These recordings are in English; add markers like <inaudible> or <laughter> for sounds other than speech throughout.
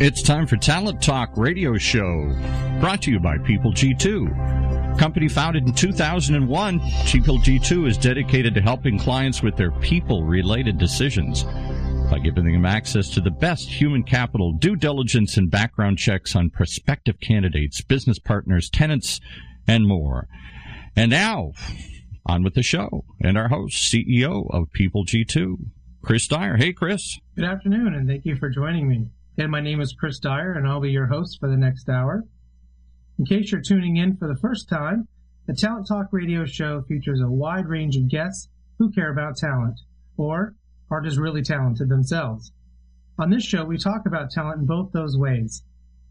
It's time for Talent Talk Radio Show, brought to you by People G2. Company founded in 2001, People G2 is dedicated to helping clients with their people related decisions by giving them access to the best human capital, due diligence, and background checks on prospective candidates, business partners, tenants, and more. And now, on with the show and our host, CEO of People G2, Chris Dyer. Hey, Chris. Good afternoon, and thank you for joining me. Again, my name is Chris Dyer, and I'll be your host for the next hour. In case you're tuning in for the first time, the Talent Talk radio show features a wide range of guests who care about talent, or are just really talented themselves. On this show, we talk about talent in both those ways.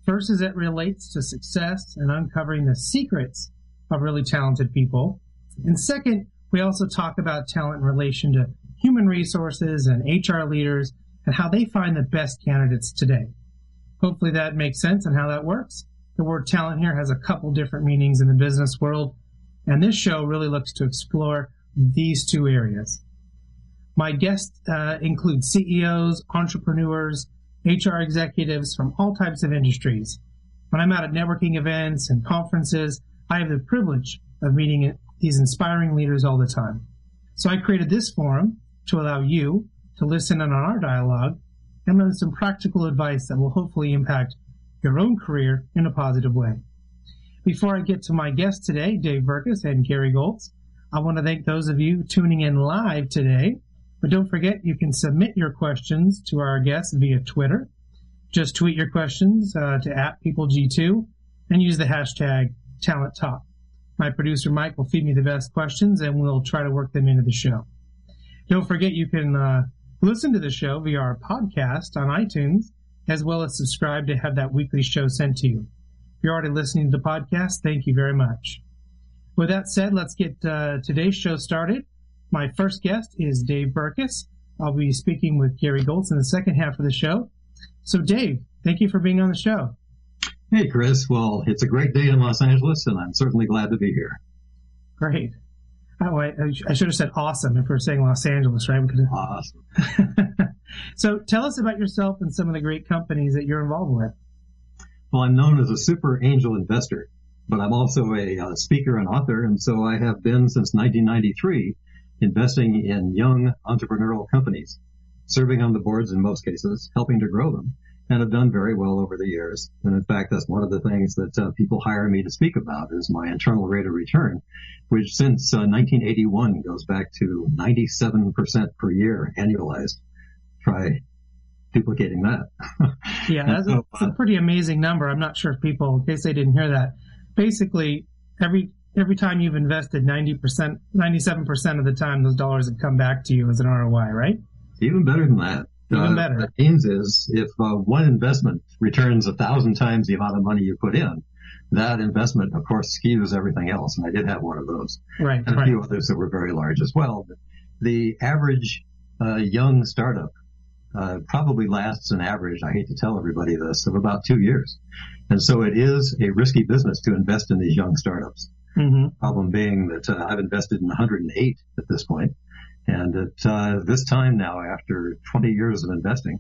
First, as it relates to success and uncovering the secrets of really talented people. And second, we also talk about talent in relation to human resources and HR leaders and how they find the best candidates today. Hopefully that makes sense and how that works. The word talent here has a couple different meanings in the business world, and this show really looks to explore these two areas. My guests uh, include CEOs, entrepreneurs, HR executives from all types of industries. When I'm out at networking events and conferences, I have the privilege of meeting these inspiring leaders all the time. So I created this forum to allow you, to listen in on our dialogue and learn some practical advice that will hopefully impact your own career in a positive way. Before I get to my guests today, Dave Berkus and Gary Goltz, I want to thank those of you tuning in live today. But don't forget, you can submit your questions to our guests via Twitter. Just tweet your questions uh, to at PeopleG2 and use the hashtag Talent Talk. My producer Mike will feed me the best questions and we'll try to work them into the show. Don't forget, you can uh, Listen to the show via our podcast on iTunes, as well as subscribe to have that weekly show sent to you. If you're already listening to the podcast, thank you very much. With that said, let's get uh, today's show started. My first guest is Dave Berkus. I'll be speaking with Gary Goltz in the second half of the show. So, Dave, thank you for being on the show. Hey, Chris. Well, it's a great day in Los Angeles, and I'm certainly glad to be here. Great. Oh, I, I, should have said awesome if we are saying Los Angeles, right? we could <laughs> Awesome. <laughs> so tell us about yourself and some of the great companies that you're involved with. Well, I'm known as a super angel investor, but I'm also a uh, speaker and author. And so I have been since 1993 investing in young entrepreneurial companies, serving on the boards in most cases, helping to grow them and have done very well over the years. And in fact, that's one of the things that uh, people hire me to speak about is my internal rate of return, which since uh, 1981 goes back to 97% per year annualized. Try duplicating that. <laughs> yeah, that's, so, a, that's a pretty amazing number. I'm not sure if people, in case they didn't hear that, basically every every time you've invested 90%, 97% of the time, those dollars have come back to you as an ROI, right? Even better than that. Even better. What that means is if uh, one investment returns a thousand times the amount of money you put in, that investment, of course, skews everything else. And I did have one of those. Right. And a few others that were very large as well. But the average uh, young startup uh, probably lasts an average, I hate to tell everybody this, of about two years. And so it is a risky business to invest in these young startups. Mm-hmm. Problem being that uh, I've invested in 108 at this point. And at uh, this time now, after 20 years of investing,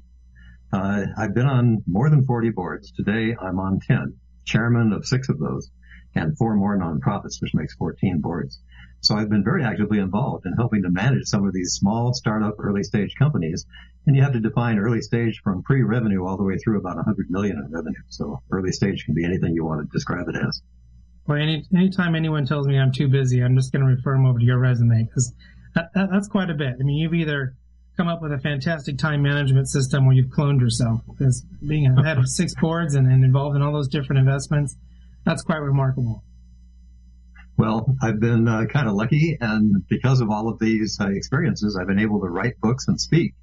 uh, I've been on more than 40 boards. Today, I'm on 10, chairman of six of those, and four more nonprofits, which makes 14 boards. So I've been very actively involved in helping to manage some of these small startup early stage companies. And you have to define early stage from pre-revenue all the way through about 100 million in revenue. So early stage can be anything you want to describe it as. Well, any anytime anyone tells me I'm too busy, I'm just going to refer them over to your resume because that, that, that's quite a bit. I mean, you've either come up with a fantastic time management system or you've cloned yourself because being a head of six boards and, and involved in all those different investments, that's quite remarkable. Well, I've been uh, kind of lucky, and because of all of these uh, experiences, I've been able to write books and speak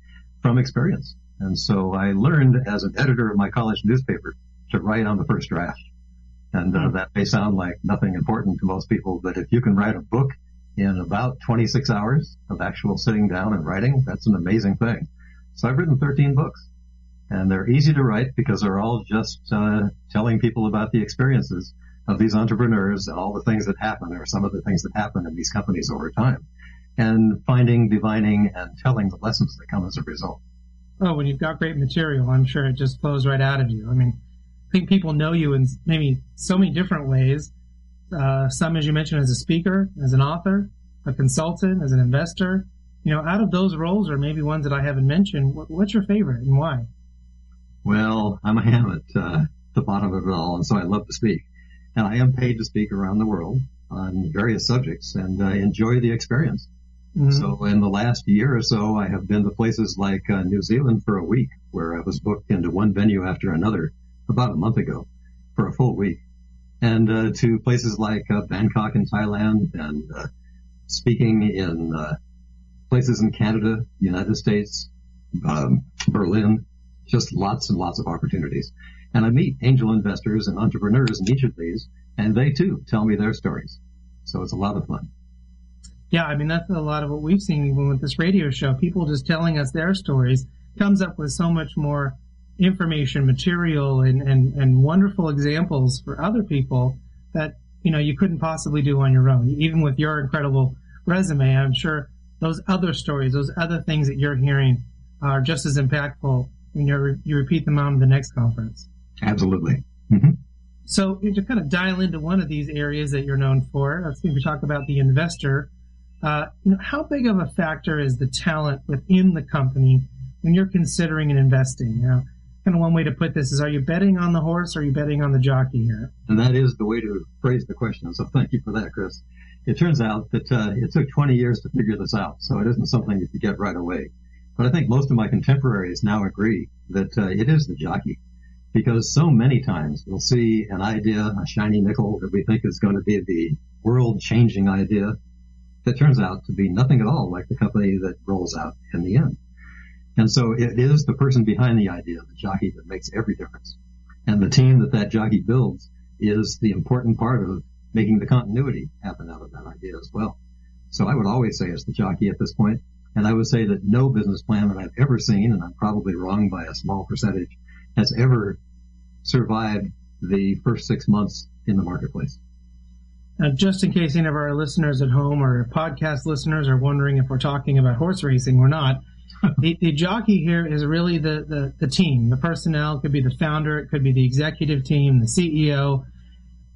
from experience. And so I learned as an editor of my college newspaper to write on the first draft. And uh, hmm. that may sound like nothing important to most people, but if you can write a book in about 26 hours of actual sitting down and writing. That's an amazing thing. So I've written 13 books and they're easy to write because they're all just uh, telling people about the experiences of these entrepreneurs and all the things that happen or some of the things that happen in these companies over time and finding, divining and telling the lessons that come as a result. Oh, when you've got great material, I'm sure it just flows right out of you. I mean, I think people know you in maybe so many different ways. Uh, some, as you mentioned, as a speaker, as an author, a consultant, as an investor. You know, out of those roles, or maybe ones that I haven't mentioned, what, what's your favorite and why? Well, I'm a ham at uh, the bottom of it all, and so I love to speak. And I am paid to speak around the world on various subjects and uh, enjoy the experience. Mm-hmm. So in the last year or so, I have been to places like uh, New Zealand for a week, where I was booked into one venue after another about a month ago for a full week, and uh, to places like uh, Bangkok in Thailand and uh, speaking in uh, places in Canada, United States, um, Berlin, just lots and lots of opportunities. And I meet angel investors and entrepreneurs in each of these, and they too tell me their stories. So it's a lot of fun. Yeah, I mean, that's a lot of what we've seen even with this radio show. People just telling us their stories comes up with so much more information, material, and, and, and wonderful examples for other people that, you know, you couldn't possibly do on your own. Even with your incredible resume, I'm sure those other stories, those other things that you're hearing are just as impactful when you you repeat them on the next conference. Absolutely. Mm-hmm. So to kind of dial into one of these areas that you're known for, let's maybe talk about the investor. Uh, you know, how big of a factor is the talent within the company when you're considering and investing? You know, kind of one way to put this is: Are you betting on the horse, or are you betting on the jockey here? And that is the way to phrase the question. So thank you for that, Chris. It turns out that uh, it took 20 years to figure this out, so it isn't something you could get right away. But I think most of my contemporaries now agree that uh, it is the jockey because so many times we'll see an idea, a shiny nickel that we think is going to be the world changing idea that turns out to be nothing at all like the company that rolls out in the end. And so it is the person behind the idea, the jockey, that makes every difference. And the team that that jockey builds is the important part of making the continuity happen out of that idea as well. So I would always say it's the jockey at this point. And I would say that no business plan that I've ever seen, and I'm probably wrong by a small percentage, has ever survived the first six months in the marketplace. Now, just in case any of our listeners at home or podcast listeners are wondering if we're talking about horse racing or not, <laughs> the, the, jockey here is really the, the, the team, the personnel. It could be the founder, it could be the executive team, the CEO.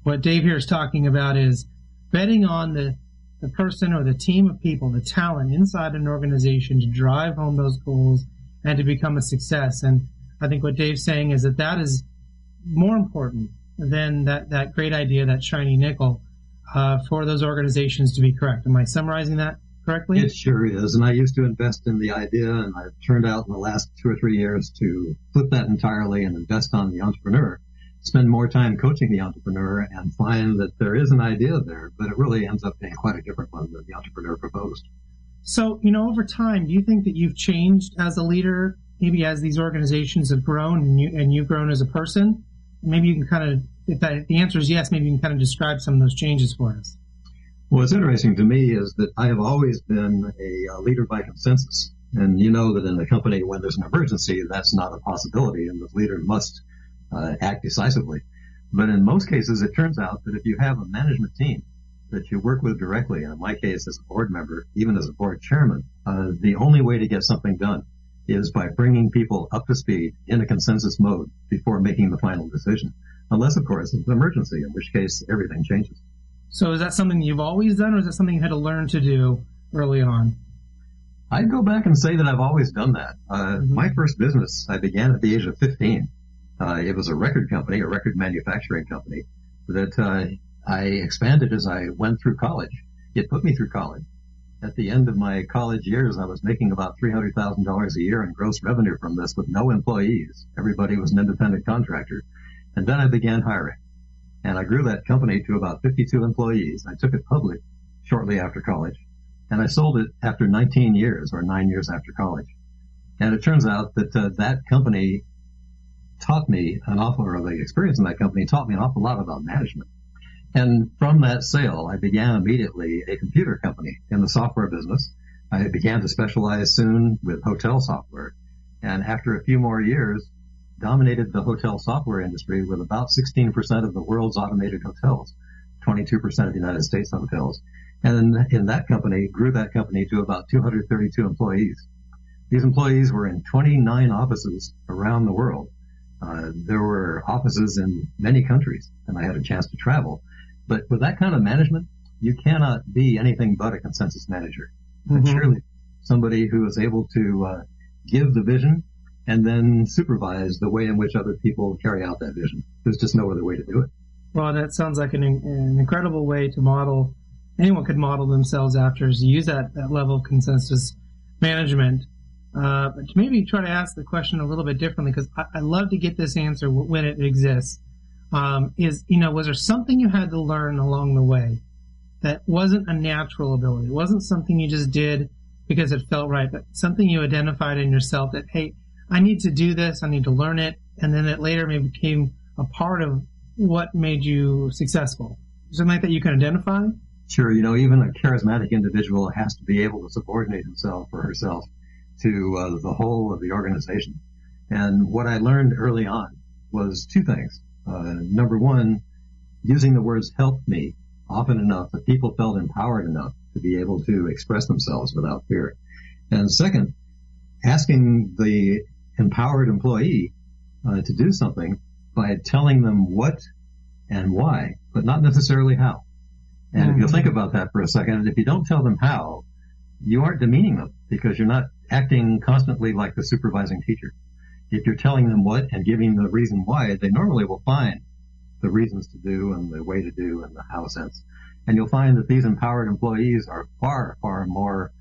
What Dave here is talking about is betting on the, the person or the team of people, the talent inside an organization to drive home those goals and to become a success. And I think what Dave's saying is that that is more important than that, that great idea, that shiny nickel, uh, for those organizations to be correct. Am I summarizing that correctly? It sure is. And I used to invest in the idea, and I've turned out in the last two or three years to flip that entirely and invest on the entrepreneur. Spend more time coaching the entrepreneur and find that there is an idea there, but it really ends up being quite a different one than the entrepreneur proposed. So, you know, over time, do you think that you've changed as a leader, maybe as these organizations have grown and you and you've grown as a person? maybe you can kind of, if, that, if the answer is yes, maybe you can kind of describe some of those changes for us. What's interesting to me is that I have always been a, leader by consensus. And you know that in a company, when there's an emergency, that's not a possibility, and the leader must uh, act decisively. But in most cases, it turns out that if you have a management team that you work with directly, and in my case as a board member, even as a board chairman, uh, the only way to get something done is by bringing people up to speed in a consensus mode before making the final decision. Unless, of course, it's an emergency, in which case everything changes. So is that something you've always done, or is that something you had to learn to do early on? I'd go back and say that I've always done that. Uh, mm-hmm. My first business, I began at the age of 15. Uh, it was a record company, a record manufacturing company that uh, I expanded as I went through college. It put me through college at the end of my college years, I was making about $300,000 a year in gross revenue from this with no employees. Everybody was an independent contractor. And then I began hiring. And I grew that company to about 52 employees. I took it public shortly after college. And I sold it after 19 years or nine years after college. And it turns out that uh, that company taught me an awful, or the experience in that company taught me an awful lot about management. And from that sale, I began immediately a computer company in the software business. I began to specialize soon with hotel software. And after a few more years, dominated the hotel software industry with about 16% of the world's automated hotels, 22% of the United States hotels. And in that company, grew that company to about 232 employees. These employees were in 29 offices around the world. Uh, there were offices in many countries, and I had a chance to travel. But with that kind of management, you cannot be anything but a consensus manager. Mm-hmm. surely somebody who is able to uh, give the vision and then supervise the way in which other people carry out that vision. There's just no other way to do it. Well, that sounds like an, an incredible way to model. Anyone could model themselves after is use that, that level of consensus management. Uh, but to maybe try to ask the question a little bit differently, because I, I, love to get this answer when it exists. Um, is you know, was there something you had to learn along the way that wasn't a natural ability? It wasn't something you just did because it felt right, but something you identified in yourself that hey, I need to do this, I need to learn it, and then it later maybe became a part of what made you successful. Something that you can identify? Sure. You know, even a charismatic individual has to be able to subordinate himself or herself to uh, the whole of the organization. And what I learned early on was two things. Uh, number one, using the words help me often enough that people felt empowered enough to be able to express themselves without fear. And second, asking the empowered employee uh, to do something by telling them what and why, but not necessarily how. And mm-hmm. if you think about that for a second, if you don't tell them how, you aren't demeaning them because you're not acting constantly like the supervising teacher. If you're telling them what and giving the reason why, they normally will find the reasons to do and the way to do and the how sense. And you'll find that these empowered employees are far, far more,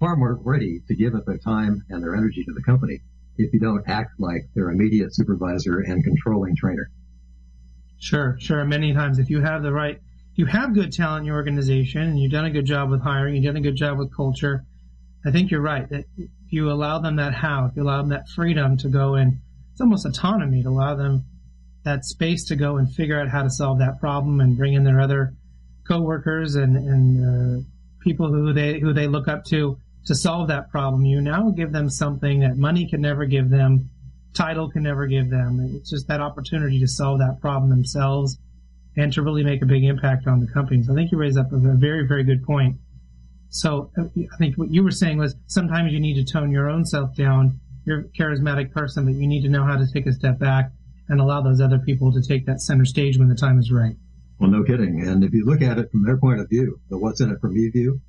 far more ready to give up their time and their energy to the company if you don't act like their immediate supervisor and controlling trainer. Sure, sure. Many times, if you have the right, you have good talent in your organization, and you've done a good job with hiring, you've done a good job with culture. I think you're right that if you allow them that how, if you allow them that freedom to go in, it's almost autonomy to allow them that space to go and figure out how to solve that problem and bring in their other coworkers and and uh, people who they who they look up to to solve that problem. You now give them something that money can never give them, title can never give them. It's just that opportunity to solve that problem themselves and to really make a big impact on the company. So I think you raised up a very, very good point. So uh, I think what you were saying was sometimes you need to tone your own self down. You're a charismatic person, but you need to know how to take a step back and allow those other people to take that center stage when the time is right. Well, no kidding. And if you look at it from their point of view, the what's in it for me view,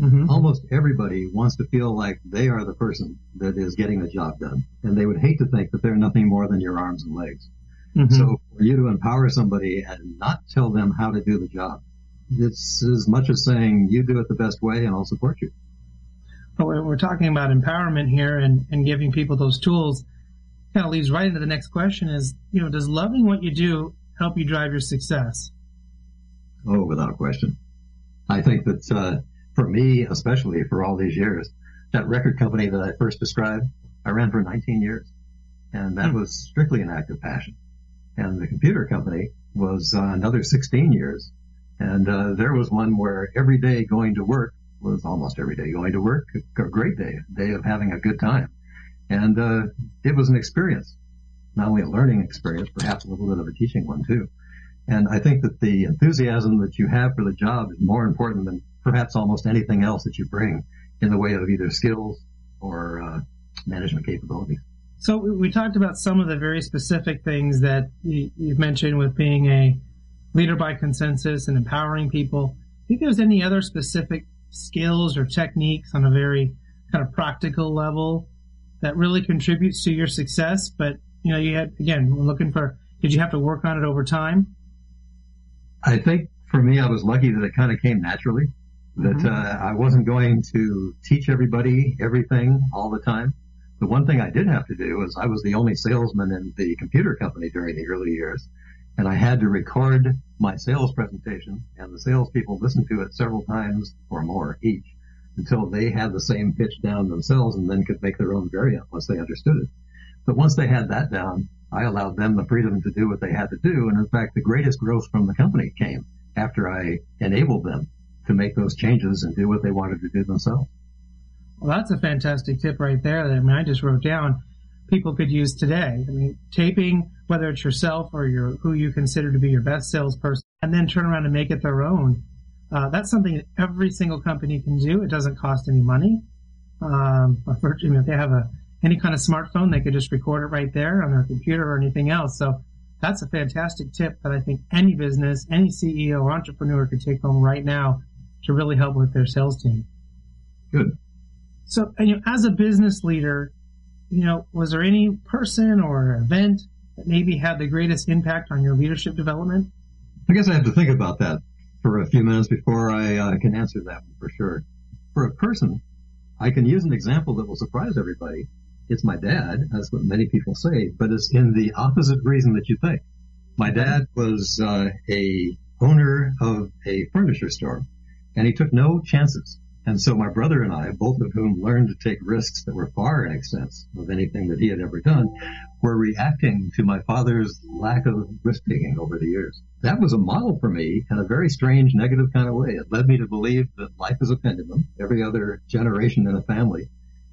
Mm-hmm. Almost everybody wants to feel like they are the person that is getting the job done, and they would hate to think that they're nothing more than your arms and legs. Mm-hmm. So for you to empower somebody and not tell them how to do the job, it's as much as saying you do it the best way and I'll support you. Well, we're talking about empowerment here and, and giving people those tools. Kind of leads right into the next question: is you know, does loving what you do help you drive your success? Oh, without question. I think that uh, for me, especially for all these years, that record company that I first described, I ran for 19 years. And that hmm. was strictly an act of passion. And the computer company was uh, another 16 years. And uh, there was one where every day going to work was almost every day going to work, a great day, a day of having a good time. And uh, it was an experience, not only a learning experience, perhaps a little bit of a teaching one too. And I think that the enthusiasm that you have for the job is more important than perhaps almost anything else that you bring in the way of either skills or uh, management capabilities. So we talked about some of the very specific things that you, have mentioned with being a leader by consensus and empowering people. Do you think there's any other specific skills or techniques on a very kind of practical level that really contributes to your success? But you know, you had again, we're looking for. Did you have to work on it over time? I think for me, I was lucky that it kind of came naturally that mm-hmm. uh, I wasn't going to teach everybody everything all the time. The one thing I did have to do was I was the only salesman in the computer company during the early years, and I had to record my sales presentation, and the salespeople listened to it several times or more each until they had the same pitch down themselves and then could make their own variant once they understood it. But once they had that down, I allowed them the freedom to do what they had to do. And in fact, the greatest growth from the company came after I enabled them to make those changes and do what they wanted to do themselves. Well, that's a fantastic tip right there. That I mean, I just wrote down people could use today. I mean, taping, whether it's yourself or your who you consider to be your best salesperson, and then turn around and make it their own. Uh, that's something that every single company can do. It doesn't cost any money. Um, if they have a any kind of smartphone, they could just record it right there on their computer or anything else. So that's a fantastic tip that I think any business, any CEO or entrepreneur could take home right now to really help with their sales team. Good. So, you know, as a business leader, you know, was there any person or event that maybe had the greatest impact on your leadership development? I guess I have to think about that for a few minutes before I uh, can answer that for sure. For a person, I can use an example that will surprise everybody. It's my dad. That's what many people say, but it's in the opposite reason that you think. My dad was uh, a owner of a furniture store, and he took no chances. And so my brother and I, both of whom learned to take risks that were far in excess of anything that he had ever done, were reacting to my father's lack of risk taking over the years. That was a model for me in a very strange negative kind of way. It led me to believe that life is a pendulum. Every other generation in a family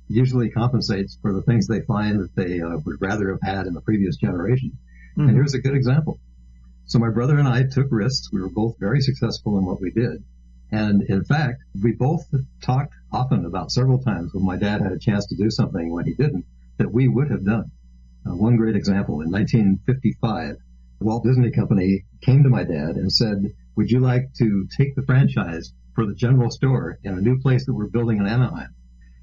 usually compensates for the things they find that they uh, would rather have had in the previous generation. Mm-hmm. And here's a good example. So my brother and I took risks. We were both very successful in what we did. And in fact, we both talked often about several times when my dad had a chance to do something when he didn't that we would have done. Uh, one great example in 1955, Walt Disney Company came to my dad and said, would you like to take the franchise for the general store in a new place that we're building in Anaheim?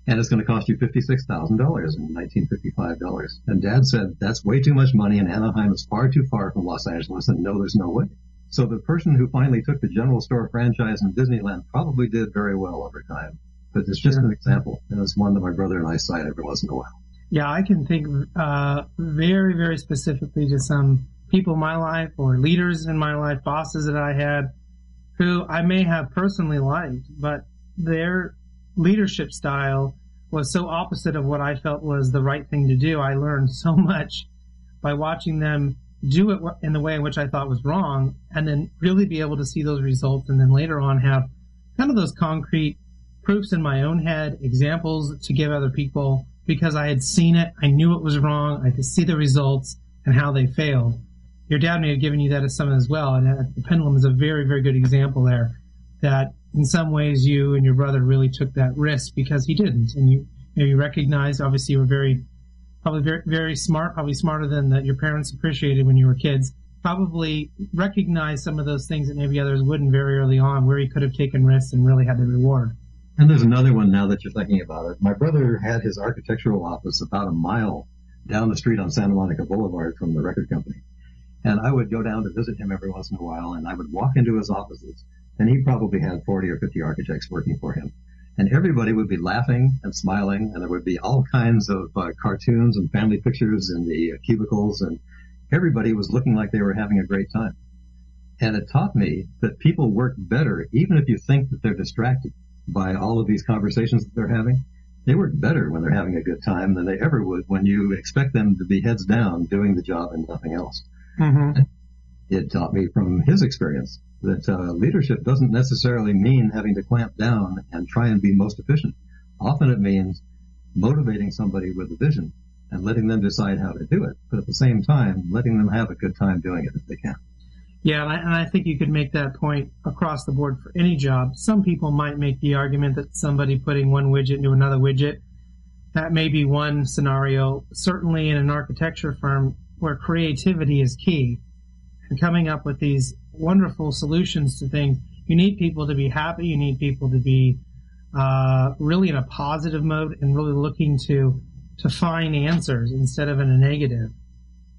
And it's going to cost you $56,000 in 1955 dollars. And dad said, that's way too much money and Anaheim is far too far from Los Angeles and no, there's no way. So the person who finally took the general store franchise in Disneyland probably did very well over time. But it's just sure. an example, and it's one that my brother and I cite every once in a while. Yeah, I can think uh, very, very specifically to some people in my life or leaders in my life, bosses that I had, who I may have personally liked, but their leadership style was so opposite of what I felt was the right thing to do. I learned so <laughs> much by watching them do it in the way in which I thought was wrong, and then really be able to see those results, and then later on have kind of those concrete proofs in my own head, examples to give other people because I had seen it, I knew it was wrong, I could see the results and how they failed. Your dad may have given you that as some as well, and the pendulum is a very, very good example there. That in some ways you and your brother really took that risk because he didn't, and you maybe recognized. Obviously, you were very probably very, very smart, probably smarter than that your parents appreciated when you were kids. Probably recognized some of those things that maybe others wouldn't very early on, where he could have taken risks and really had the reward. And there's another one now that you're thinking about it. My brother had his architectural office about a mile down the street on Santa Monica Boulevard from the record company. And I would go down to visit him every once in a while, and I would walk into his offices, and he probably had 40 or 50 architects working for him and everybody would be laughing and smiling, and there would be all kinds of uh, cartoons and family pictures in the uh, cubicles, and everybody was looking like they were having a great time. And it taught me that people work better, even if you think that they're distracted by all of these conversations that they're having. They work better when they're having a good time than they ever would when you expect them to be heads down doing the job and nothing else. Mm-hmm. It taught me from his experience that uh, leadership doesn't necessarily mean having to clamp down and try and be most efficient. Often it means motivating somebody with a vision and letting them decide how to do it, but at the same time, letting them have a good time doing it if they can. Yeah, and I, and I think you could make that point across the board for any job. Some people might make the argument that somebody putting one widget into another widget, that may be one scenario. Certainly in an architecture firm where creativity is key and coming up with these wonderful solutions to things. You need people to be happy. You need people to be uh, really in a positive mode and really looking to to find answers instead of in a negative,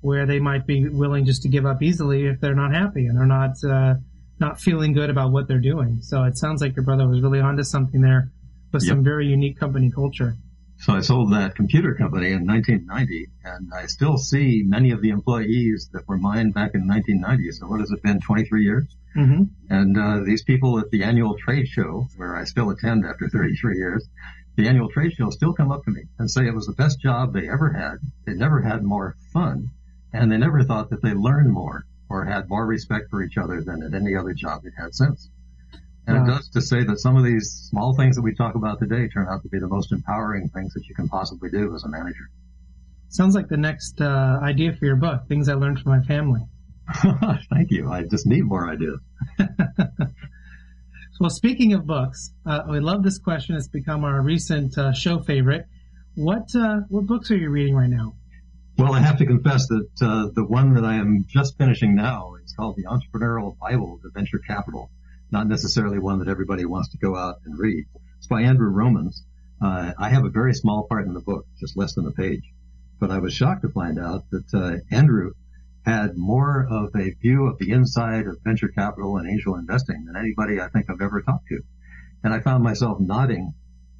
where they might be willing just to give up easily if they're not happy and they're not uh, not feeling good about what they're doing. So it sounds like your brother was really onto something there with yep. some very unique company culture. So I sold that computer company in 1990, and I still see many of the employees that were mine back in 1990. So what has it been, 23 years? Mm-hmm. And uh, these people at the annual trade show, where I still attend after 33 years, the annual trade show still come up to me and say it was the best job they ever had. They never had more fun, and they never thought that they learned more or had more respect for each other than at any other job they'd had since. And it does to say that some of these small things that we talk about today turn out to be the most empowering things that you can possibly do as a manager. Sounds like the next uh, idea for your book, Things I Learned from My Family. <laughs> Thank you. I just need more ideas. <laughs> well, speaking of books, uh, we love this question. It's become our recent uh, show favorite. What uh, what books are you reading right now? Well, I have to confess that uh, the one that I am just finishing now is called The Entrepreneurial Bible to Venture Capital. Not necessarily one that everybody wants to go out and read. It's by Andrew Romans. Uh, I have a very small part in the book, just less than a page. But I was shocked to find out that uh, Andrew had more of a view of the inside of venture capital and angel investing than anybody I think I've ever talked to. And I found myself nodding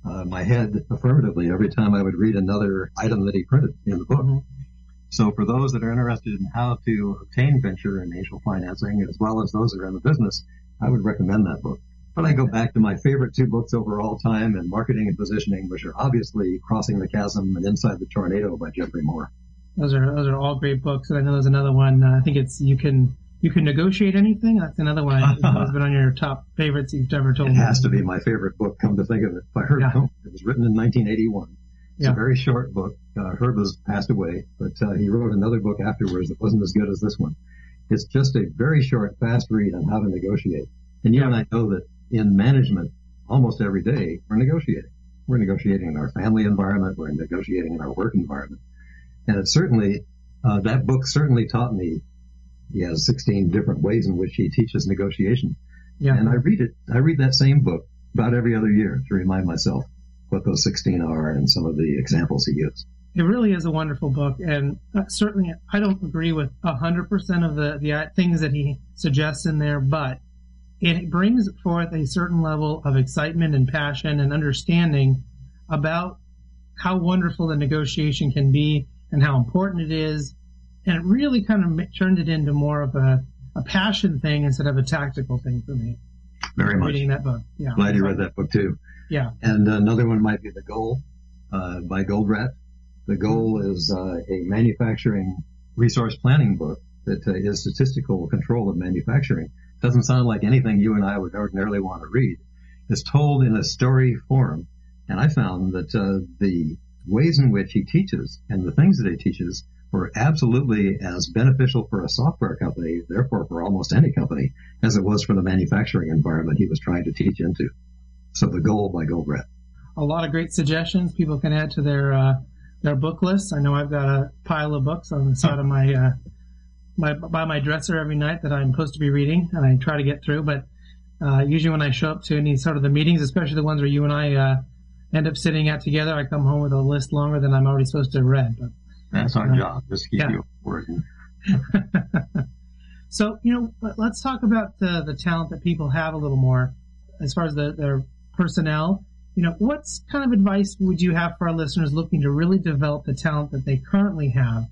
uh, my head affirmatively every time I would read another item that he printed in the book. Mm-hmm. So for those that are interested in how to obtain venture and angel financing, as well as those that are in the business, I would recommend that book. But I go back to my favorite two books over all time and marketing and positioning, which are obviously Crossing the Chasm and Inside the Tornado by Geoffrey Moore. Those are those are all great books. And I know there's another one. Uh, I think it's you can you can negotiate anything. That's another one <laughs> that's been on your top favorites you've ever told it me. It has to be my favorite book. Come to think of it, by Herb yeah. It was written in 1981. It's yeah. a very short book. Uh, Herb has passed away, but uh, he wrote another book afterwards that wasn't as good as this one. It's just a very short, fast read on how to negotiate. And you yeah. and I know that in management, almost every day, we're negotiating. We're negotiating in our family environment. We're negotiating in our work environment. And it certainly, uh, that book certainly taught me, he has 16 different ways in which he teaches negotiation. Yeah. And I read it, I read that same book about every other year to remind myself what those 16 are and some of the examples he gives. It really is a wonderful book, and uh, certainly I don't agree with 100% of the, the uh, things that he suggests in there, but it brings forth a certain level of excitement and passion and understanding about how wonderful the negotiation can be and how important it is. And it really kind of turned it into more of a, a passion thing instead of a tactical thing for me. Very much. Reading that book. Yeah. Glad you read that book too. Yeah. And another one might be The Goal uh, by Goldratt. The Goal is uh, a manufacturing resource planning book that uh, is statistical control of manufacturing. Doesn't sound like anything you and I would ordinarily want to read. It's told in a story form, and I found that uh, the ways in which he teaches and the things that he teaches were absolutely as beneficial for a software company, therefore for almost any company, as it was for the manufacturing environment he was trying to teach into. So the goal by Goldratt. A lot of great suggestions people can add to their uh, their book lists. I know I've got a pile of books on the side of my uh, my by my dresser every night that I'm supposed to be reading, and I try to get through. But uh, usually when I show up to any sort of the meetings, especially the ones where you and I uh, end up sitting at together, I come home with a list longer than I'm already supposed to have read. But that's our uh, job, just keep yeah. you working. <laughs> so you know, let's talk about the the talent that people have a little more as far as the, their personnel, you know, what's kind of advice would you have for our listeners looking to really develop the talent that they currently have?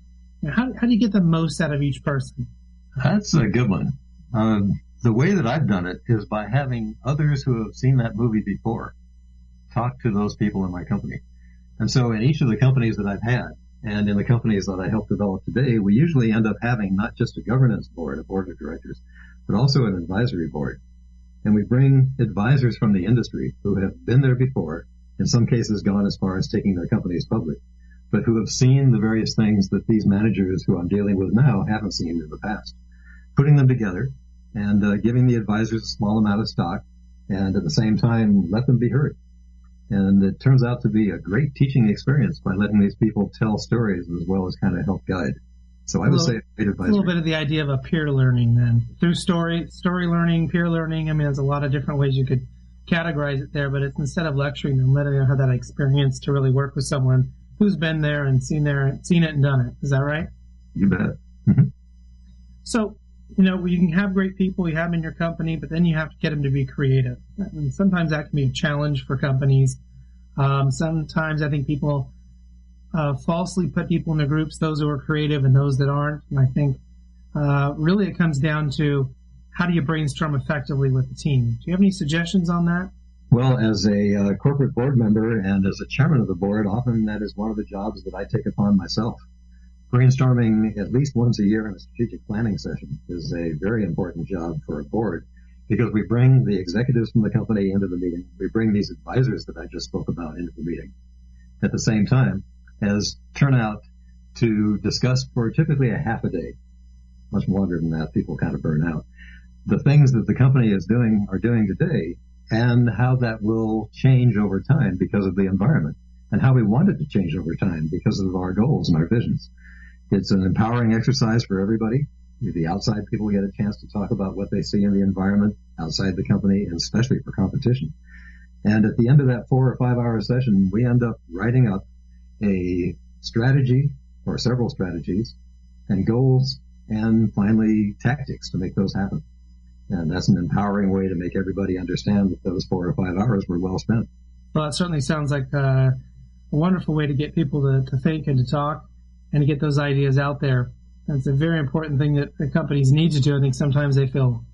You know, how, how do you get the most out of each person? That's a good one. Um, the way that I've done it is by having others who have seen that movie before talk to those people in my company. And so in each of the companies that I've had, and in the companies that I help develop today, we usually end up having not just a governance board, a board of directors, but also an advisory board and we bring advisors from the industry who have been there before, in some cases gone as far as taking their companies public, but who have seen the various things that these managers who I'm dealing with now haven't seen in the past. Putting them together and uh, giving the advisors a small amount of stock and at the same time let them be heard. And it turns out to be a great teaching experience by letting these people tell stories as well as kind of help guide. So I would little, say a little bit of the idea of a peer learning then through story story learning, peer learning. I mean, there's a lot of different ways you could categorize it there, but it's instead of lecturing them, letting them have that experience to really work with someone who's been there and seen there, seen it and done it. Is that right? You bet. Mm-hmm. So, you know, you can have great people, you have them in your company, but then you have to get them to be creative. And sometimes that can be a challenge for companies. Um, sometimes I think people uh, falsely put people into groups, those who are creative and those that aren't. And I think uh, really it comes down to how do you brainstorm effectively with the team? Do you have any suggestions on that? Well, as a uh, corporate board member and as a chairman of the board, often that is one of the jobs that I take upon myself. Brainstorming at least once a year in a strategic planning session is a very important job for a board because we bring the executives from the company into the meeting. We bring these advisors that I just spoke about into the meeting. At the same time, as turnout to discuss for typically a half a day. Much longer than that, people kind of burn out. The things that the company is doing are doing today and how that will change over time because of the environment and how we want it to change over time because of our goals and our visions. It's an empowering exercise for everybody. The outside people get a chance to talk about what they see in the environment outside the company, and especially for competition. And at the end of that four or five hour session, we end up writing up a strategy or several strategies and goals and finally tactics to make those happen. And that's an empowering way to make everybody understand that those four or five hours were well spent. Well, it certainly sounds like uh, a wonderful way to get people to, to think and to talk and to get those ideas out there. That's a very important thing that the companies need to do. I think sometimes they feel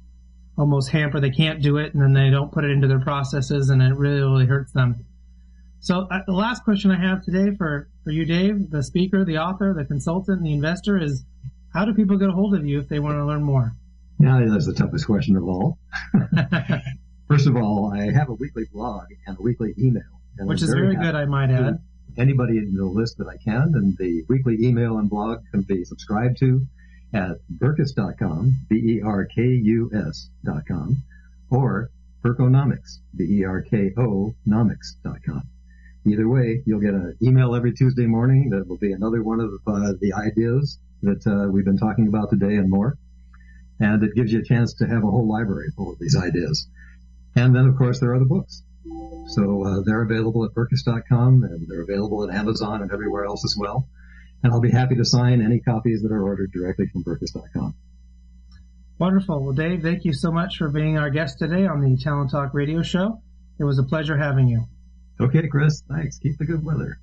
almost hampered. They can't do it and then they don't put it into their processes and it really, really hurts them. So uh, the last question I have today for, for you, Dave, the speaker, the author, the consultant, the investor is how do people get a hold of you if they want to learn more? Now that's the toughest question of all. <laughs> First of all, I have a weekly blog and a weekly email. Which is very, very good, I might add. Anybody in the list that I can, and the weekly email and blog can be subscribed to at berkus.com, B-E-R-K-U-S.com, or Berkonomics, B-E-R-K-O nomics.com. Either way, you'll get an email every Tuesday morning that will be another one of uh, the ideas that uh, we've been talking about today and more. And it gives you a chance to have a whole library full of these ideas. And then, of course, there are the books. So uh, they're available at Berkus.com and they're available at Amazon and everywhere else as well. And I'll be happy to sign any copies that are ordered directly from Berkus.com. Wonderful. Well, Dave, thank you so much for being our guest today on the Talent Talk radio show. It was a pleasure having you. Okay, Chris. Thanks. Keep the good weather.